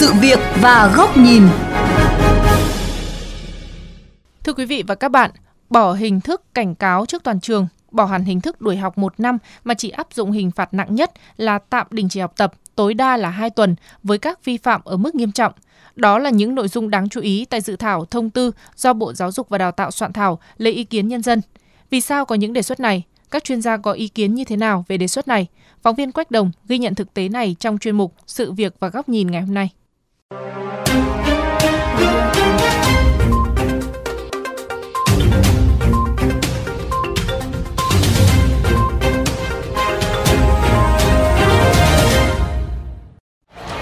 sự việc và góc nhìn. Thưa quý vị và các bạn, bỏ hình thức cảnh cáo trước toàn trường, bỏ hẳn hình thức đuổi học một năm mà chỉ áp dụng hình phạt nặng nhất là tạm đình chỉ học tập tối đa là 2 tuần với các vi phạm ở mức nghiêm trọng. Đó là những nội dung đáng chú ý tại dự thảo thông tư do Bộ Giáo dục và Đào tạo soạn thảo lấy ý kiến nhân dân. Vì sao có những đề xuất này? Các chuyên gia có ý kiến như thế nào về đề xuất này? Phóng viên Quách Đồng ghi nhận thực tế này trong chuyên mục Sự việc và góc nhìn ngày hôm nay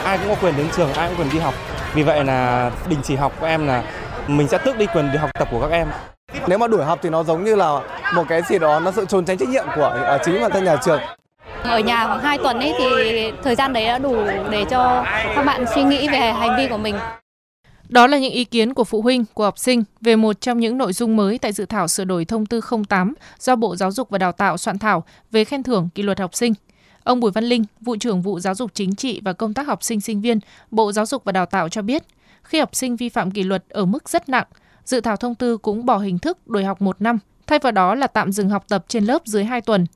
ai cũng có quyền đến trường, ai cũng quyền đi học. Vì vậy là đình chỉ học của em là mình sẽ tước đi quyền đi học tập của các em. Nếu mà đuổi học thì nó giống như là một cái gì đó nó sự trốn tránh trách nhiệm của à, chính bản thân nhà trường. Ở nhà khoảng 2 tuần ấy thì thời gian đấy đã đủ để cho các bạn suy nghĩ về hành vi của mình. Đó là những ý kiến của phụ huynh, của học sinh về một trong những nội dung mới tại dự thảo sửa đổi thông tư 08 do Bộ Giáo dục và Đào tạo soạn thảo về khen thưởng kỷ luật học sinh. Ông Bùi Văn Linh, vụ trưởng vụ giáo dục chính trị và công tác học sinh sinh viên, Bộ Giáo dục và Đào tạo cho biết, khi học sinh vi phạm kỷ luật ở mức rất nặng, dự thảo thông tư cũng bỏ hình thức đổi học một năm, thay vào đó là tạm dừng học tập trên lớp dưới 2 tuần.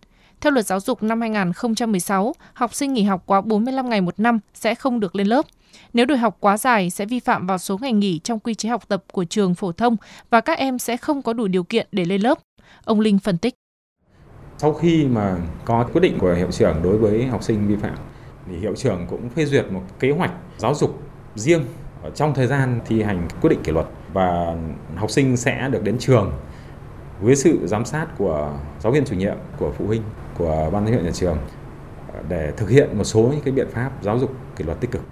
Theo luật giáo dục năm 2016, học sinh nghỉ học quá 45 ngày một năm sẽ không được lên lớp. Nếu đuổi học quá dài sẽ vi phạm vào số ngày nghỉ trong quy chế học tập của trường phổ thông và các em sẽ không có đủ điều kiện để lên lớp. Ông Linh phân tích. Sau khi mà có quyết định của hiệu trưởng đối với học sinh vi phạm thì hiệu trưởng cũng phê duyệt một kế hoạch giáo dục riêng trong thời gian thi hành quyết định kỷ luật và học sinh sẽ được đến trường với sự giám sát của giáo viên chủ nhiệm, của phụ huynh, của ban giám hiệu nhà trường à, để thực hiện một số những cái biện pháp giáo dục kỷ luật tích cực.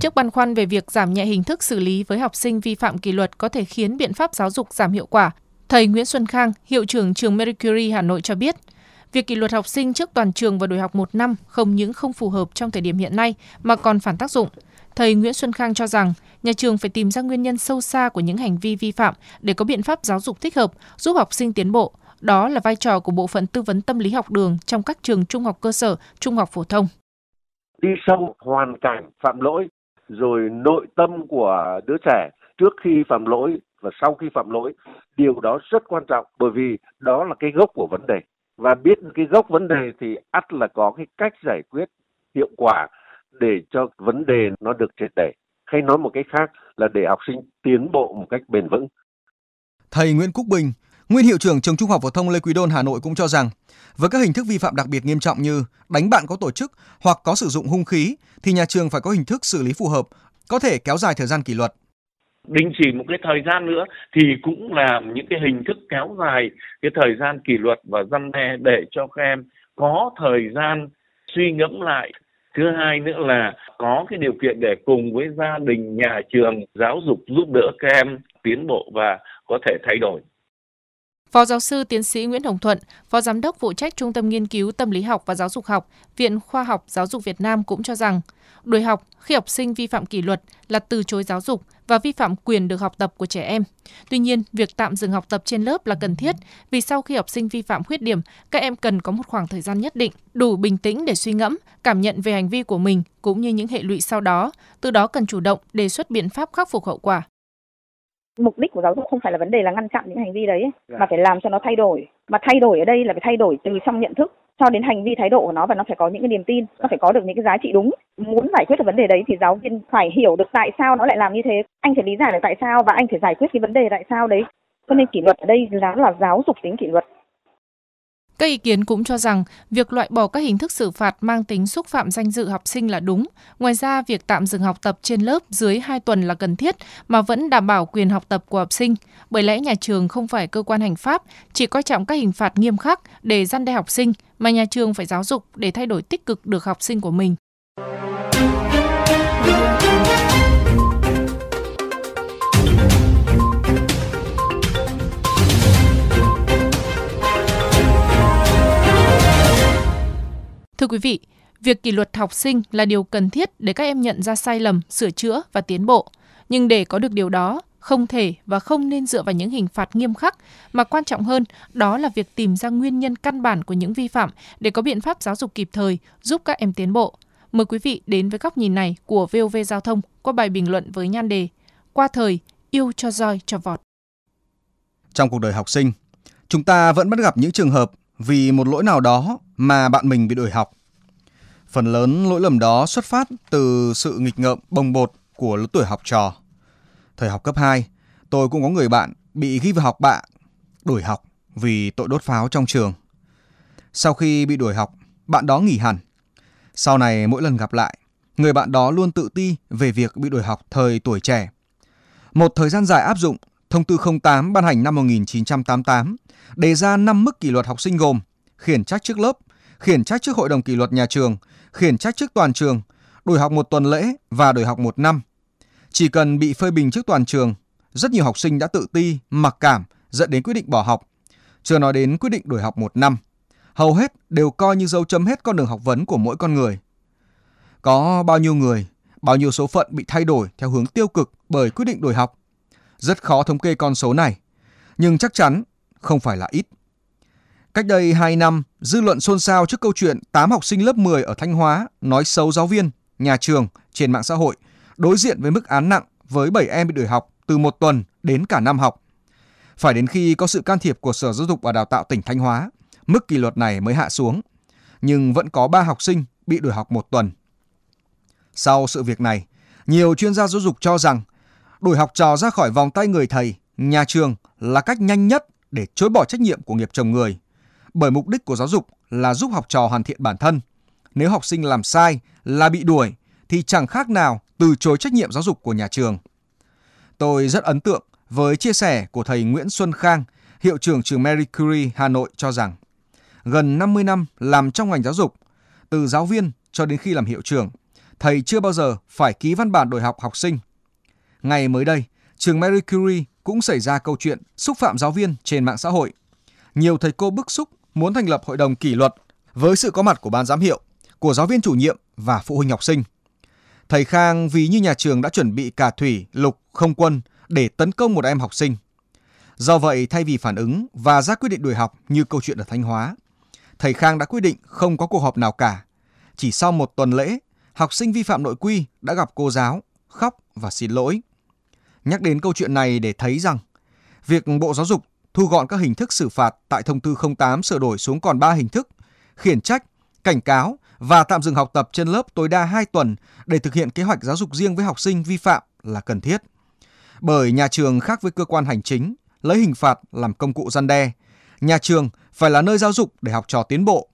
Trước băn khoăn về việc giảm nhẹ hình thức xử lý với học sinh vi phạm kỷ luật có thể khiến biện pháp giáo dục giảm hiệu quả, thầy Nguyễn Xuân Khang, hiệu trưởng trường Mercury Hà Nội cho biết, việc kỷ luật học sinh trước toàn trường và đổi học một năm không những không phù hợp trong thời điểm hiện nay mà còn phản tác dụng. Thầy Nguyễn Xuân Khang cho rằng nhà trường phải tìm ra nguyên nhân sâu xa của những hành vi vi phạm để có biện pháp giáo dục thích hợp, giúp học sinh tiến bộ. Đó là vai trò của bộ phận tư vấn tâm lý học đường trong các trường trung học cơ sở, trung học phổ thông. Đi sâu hoàn cảnh phạm lỗi, rồi nội tâm của đứa trẻ trước khi phạm lỗi và sau khi phạm lỗi, điều đó rất quan trọng bởi vì đó là cái gốc của vấn đề. Và biết cái gốc vấn đề thì ắt là có cái cách giải quyết hiệu quả để cho vấn đề nó được triệt để hay nói một cách khác là để học sinh tiến bộ một cách bền vững. Thầy Nguyễn Quốc Bình, nguyên hiệu trưởng trường Trung học phổ thông Lê Quý Đôn Hà Nội cũng cho rằng, với các hình thức vi phạm đặc biệt nghiêm trọng như đánh bạn có tổ chức hoặc có sử dụng hung khí thì nhà trường phải có hình thức xử lý phù hợp, có thể kéo dài thời gian kỷ luật. Đình chỉ một cái thời gian nữa thì cũng là những cái hình thức kéo dài cái thời gian kỷ luật và răn đe để cho các em có thời gian suy ngẫm lại thứ hai nữa là có cái điều kiện để cùng với gia đình nhà trường giáo dục giúp đỡ các em tiến bộ và có thể thay đổi Phó giáo sư tiến sĩ Nguyễn Hồng Thuận, Phó Giám đốc phụ trách Trung tâm Nghiên cứu Tâm lý học và Giáo dục học, Viện Khoa học Giáo dục Việt Nam cũng cho rằng, đuổi học khi học sinh vi phạm kỷ luật là từ chối giáo dục và vi phạm quyền được học tập của trẻ em. Tuy nhiên, việc tạm dừng học tập trên lớp là cần thiết vì sau khi học sinh vi phạm khuyết điểm, các em cần có một khoảng thời gian nhất định đủ bình tĩnh để suy ngẫm, cảm nhận về hành vi của mình cũng như những hệ lụy sau đó, từ đó cần chủ động đề xuất biện pháp khắc phục hậu quả mục đích của giáo dục không phải là vấn đề là ngăn chặn những hành vi đấy dạ. mà phải làm cho nó thay đổi. Mà thay đổi ở đây là phải thay đổi từ trong nhận thức cho đến hành vi thái độ của nó và nó phải có những cái niềm tin nó phải có được những cái giá trị đúng. Muốn giải quyết được vấn đề đấy thì giáo viên phải hiểu được tại sao nó lại làm như thế anh phải lý giải được tại sao và anh phải giải quyết cái vấn đề tại sao đấy. Cho nên kỷ luật ở đây là là giáo dục tính kỷ luật các ý kiến cũng cho rằng việc loại bỏ các hình thức xử phạt mang tính xúc phạm danh dự học sinh là đúng. Ngoài ra, việc tạm dừng học tập trên lớp dưới 2 tuần là cần thiết mà vẫn đảm bảo quyền học tập của học sinh. Bởi lẽ nhà trường không phải cơ quan hành pháp, chỉ coi trọng các hình phạt nghiêm khắc để gian đe học sinh, mà nhà trường phải giáo dục để thay đổi tích cực được học sinh của mình. Quý vị, việc kỷ luật học sinh là điều cần thiết để các em nhận ra sai lầm, sửa chữa và tiến bộ. Nhưng để có được điều đó, không thể và không nên dựa vào những hình phạt nghiêm khắc, mà quan trọng hơn đó là việc tìm ra nguyên nhân căn bản của những vi phạm để có biện pháp giáo dục kịp thời, giúp các em tiến bộ. Mời quý vị đến với góc nhìn này của VOV Giao thông qua bài bình luận với nhan đề Qua thời, yêu cho roi cho vọt. Trong cuộc đời học sinh, chúng ta vẫn bắt gặp những trường hợp vì một lỗi nào đó mà bạn mình bị đuổi học. Phần lớn lỗi lầm đó xuất phát từ sự nghịch ngợm bồng bột của lứa tuổi học trò. Thời học cấp 2, tôi cũng có người bạn bị ghi vào học bạ, đuổi học vì tội đốt pháo trong trường. Sau khi bị đuổi học, bạn đó nghỉ hẳn. Sau này mỗi lần gặp lại, người bạn đó luôn tự ti về việc bị đuổi học thời tuổi trẻ. Một thời gian dài áp dụng, Thông tư 08 ban hành năm 1988 đề ra 5 mức kỷ luật học sinh gồm khiển trách trước lớp, khiển trách trước hội đồng kỷ luật nhà trường, khiển trách trước toàn trường, đổi học một tuần lễ và đổi học một năm. Chỉ cần bị phơi bình trước toàn trường, rất nhiều học sinh đã tự ti, mặc cảm dẫn đến quyết định bỏ học. Chưa nói đến quyết định đổi học một năm. Hầu hết đều coi như dấu chấm hết con đường học vấn của mỗi con người. Có bao nhiêu người, bao nhiêu số phận bị thay đổi theo hướng tiêu cực bởi quyết định đổi học. Rất khó thống kê con số này, nhưng chắc chắn không phải là ít. Cách đây 2 năm, dư luận xôn xao trước câu chuyện 8 học sinh lớp 10 ở Thanh Hóa nói xấu giáo viên, nhà trường trên mạng xã hội, đối diện với mức án nặng với 7 em bị đuổi học từ một tuần đến cả năm học. Phải đến khi có sự can thiệp của Sở Giáo dục và Đào tạo tỉnh Thanh Hóa, mức kỷ luật này mới hạ xuống, nhưng vẫn có 3 học sinh bị đuổi học một tuần. Sau sự việc này, nhiều chuyên gia giáo dục cho rằng đuổi học trò ra khỏi vòng tay người thầy, nhà trường là cách nhanh nhất để chối bỏ trách nhiệm của nghiệp chồng người. Bởi mục đích của giáo dục là giúp học trò hoàn thiện bản thân. Nếu học sinh làm sai là bị đuổi thì chẳng khác nào từ chối trách nhiệm giáo dục của nhà trường. Tôi rất ấn tượng với chia sẻ của thầy Nguyễn Xuân Khang, hiệu trưởng trường Marie Curie Hà Nội cho rằng gần 50 năm làm trong ngành giáo dục, từ giáo viên cho đến khi làm hiệu trưởng, thầy chưa bao giờ phải ký văn bản đổi học học sinh. Ngày mới đây, trường Marie Curie cũng xảy ra câu chuyện xúc phạm giáo viên trên mạng xã hội. Nhiều thầy cô bức xúc muốn thành lập hội đồng kỷ luật với sự có mặt của ban giám hiệu, của giáo viên chủ nhiệm và phụ huynh học sinh. Thầy Khang vì như nhà trường đã chuẩn bị cả thủy, lục, không quân để tấn công một em học sinh. Do vậy, thay vì phản ứng và ra quyết định đuổi học như câu chuyện ở Thanh Hóa, thầy Khang đã quyết định không có cuộc họp nào cả. Chỉ sau một tuần lễ, học sinh vi phạm nội quy đã gặp cô giáo, khóc và xin lỗi. Nhắc đến câu chuyện này để thấy rằng việc Bộ Giáo dục thu gọn các hình thức xử phạt tại thông tư 08 sửa đổi xuống còn 3 hình thức: khiển trách, cảnh cáo và tạm dừng học tập trên lớp tối đa 2 tuần để thực hiện kế hoạch giáo dục riêng với học sinh vi phạm là cần thiết. Bởi nhà trường khác với cơ quan hành chính, lấy hình phạt làm công cụ gian đe, nhà trường phải là nơi giáo dục để học trò tiến bộ.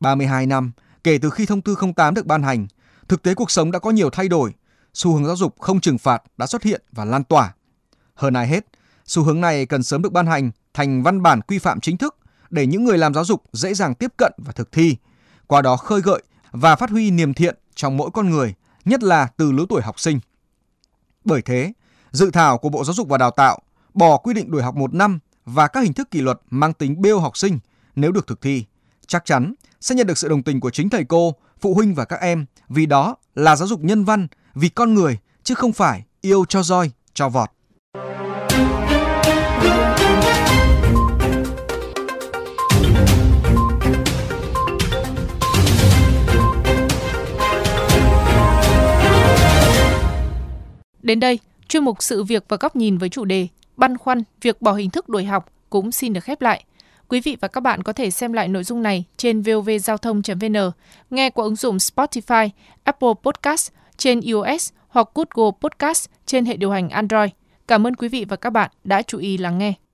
32 năm kể từ khi thông tư 08 được ban hành, thực tế cuộc sống đã có nhiều thay đổi, xu hướng giáo dục không trừng phạt đã xuất hiện và lan tỏa. Hơn ai hết, xu hướng này cần sớm được ban hành thành văn bản quy phạm chính thức để những người làm giáo dục dễ dàng tiếp cận và thực thi, qua đó khơi gợi và phát huy niềm thiện trong mỗi con người, nhất là từ lứa tuổi học sinh. Bởi thế, dự thảo của Bộ Giáo dục và Đào tạo bỏ quy định đuổi học một năm và các hình thức kỷ luật mang tính bêu học sinh nếu được thực thi, chắc chắn sẽ nhận được sự đồng tình của chính thầy cô, phụ huynh và các em vì đó là giáo dục nhân văn vì con người chứ không phải yêu cho roi, cho vọt. Đến đây, chuyên mục sự việc và góc nhìn với chủ đề băn khoăn việc bỏ hình thức đuổi học cũng xin được khép lại. Quý vị và các bạn có thể xem lại nội dung này trên vovgiao thông.vn, nghe qua ứng dụng Spotify, Apple Podcast trên iOS hoặc Google Podcast trên hệ điều hành Android. Cảm ơn quý vị và các bạn đã chú ý lắng nghe.